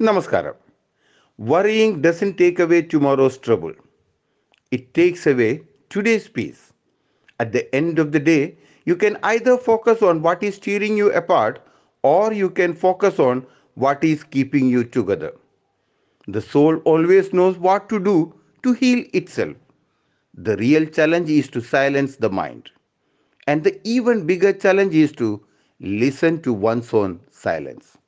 Namaskaram. Worrying doesn't take away tomorrow's trouble. It takes away today's peace. At the end of the day, you can either focus on what is tearing you apart or you can focus on what is keeping you together. The soul always knows what to do to heal itself. The real challenge is to silence the mind. And the even bigger challenge is to listen to one's own silence.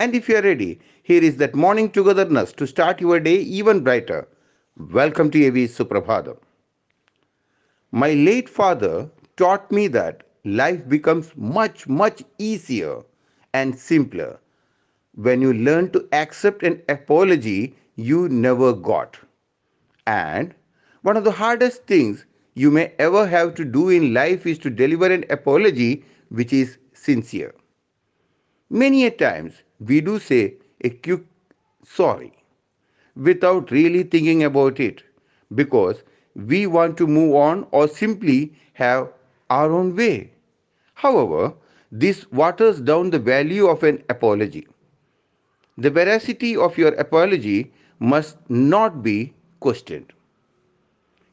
And if you are ready, here is that morning togetherness to start your day even brighter. Welcome to AV Suprabhatham. My late father taught me that life becomes much, much easier and simpler when you learn to accept an apology you never got. And one of the hardest things you may ever have to do in life is to deliver an apology which is sincere. Many a times we do say a quick sorry without really thinking about it because we want to move on or simply have our own way. However, this waters down the value of an apology. The veracity of your apology must not be questioned.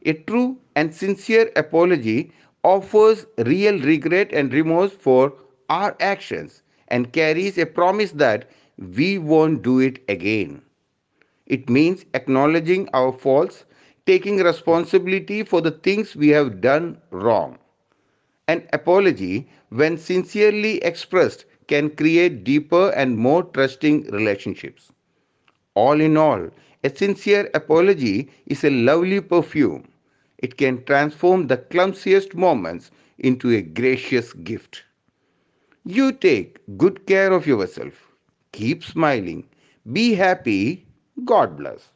A true and sincere apology offers real regret and remorse for our actions and carries a promise that we won't do it again. It means acknowledging our faults, taking responsibility for the things we have done wrong. An apology, when sincerely expressed, can create deeper and more trusting relationships. All in all, a sincere apology is a lovely perfume. It can transform the clumsiest moments into a gracious gift. You take good care of yourself. Keep smiling. Be happy. God bless.